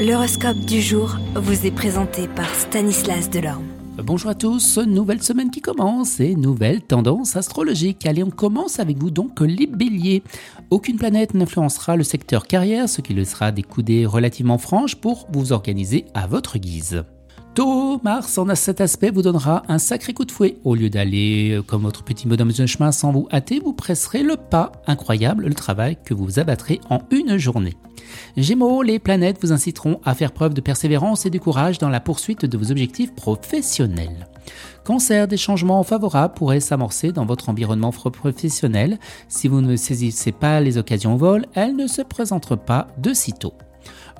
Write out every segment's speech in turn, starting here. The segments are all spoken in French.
L'horoscope du jour vous est présenté par Stanislas Delorme. Bonjour à tous, nouvelle semaine qui commence et nouvelle tendance astrologique. Allez, on commence avec vous donc les béliers. Aucune planète n'influencera le secteur carrière, ce qui laissera des coudées relativement franches pour vous organiser à votre guise. Taureau, Mars en cet aspect vous donnera un sacré coup de fouet. Au lieu d'aller euh, comme votre petit bonhomme de chemin sans vous hâter, vous presserez le pas. Incroyable le travail que vous abattrez en une journée. Gémeaux, les planètes vous inciteront à faire preuve de persévérance et de courage dans la poursuite de vos objectifs professionnels. Cancer, des changements favorables pourraient s'amorcer dans votre environnement professionnel. Si vous ne saisissez pas les occasions au vol, elles ne se présenteront pas de sitôt.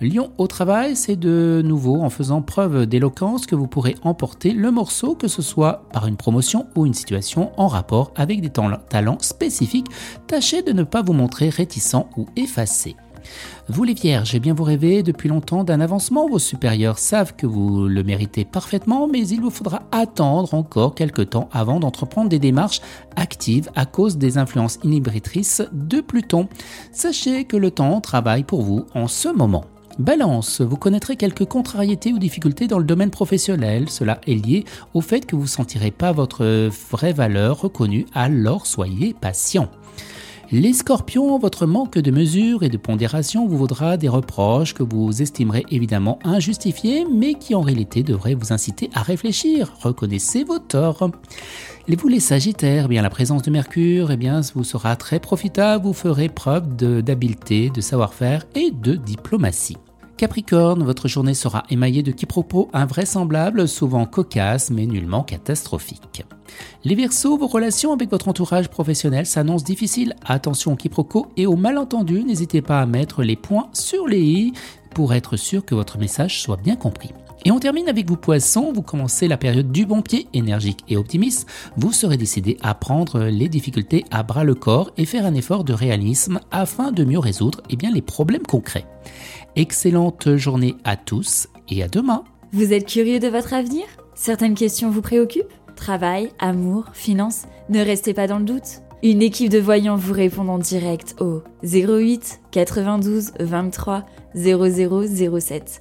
Lion au travail, c'est de nouveau en faisant preuve d'éloquence que vous pourrez emporter le morceau, que ce soit par une promotion ou une situation en rapport avec des talents spécifiques. Tâchez de ne pas vous montrer réticent ou effacé. Vous les vierges, eh bien vous rêvez depuis longtemps d'un avancement, vos supérieurs savent que vous le méritez parfaitement, mais il vous faudra attendre encore quelques temps avant d'entreprendre des démarches actives à cause des influences inhibitrices de Pluton. Sachez que le temps travaille pour vous en ce moment. Balance, vous connaîtrez quelques contrariétés ou difficultés dans le domaine professionnel. Cela est lié au fait que vous ne sentirez pas votre vraie valeur reconnue, alors soyez patient. Les scorpions, votre manque de mesure et de pondération vous vaudra des reproches que vous estimerez évidemment injustifiés, mais qui en réalité devraient vous inciter à réfléchir. Reconnaissez vos torts. Et vous sagittaires, bien la présence de Mercure, eh bien vous sera très profitable, vous ferez preuve d'habileté, de savoir-faire et de diplomatie. Capricorne, votre journée sera émaillée de quiproquos invraisemblables, souvent cocasses mais nullement catastrophiques. Les Verseaux, vos relations avec votre entourage professionnel s'annoncent difficiles. Attention aux quiproquos et aux malentendus, n'hésitez pas à mettre les points sur les i pour être sûr que votre message soit bien compris. Et on termine avec vous poissons, vous commencez la période du bon pied, énergique et optimiste, vous serez décidé à prendre les difficultés à bras le corps et faire un effort de réalisme afin de mieux résoudre eh bien, les problèmes concrets. Excellente journée à tous et à demain. Vous êtes curieux de votre avenir? Certaines questions vous préoccupent? Travail, amour, finances? Ne restez pas dans le doute. Une équipe de voyants vous répond en direct au 08 92 23 0007.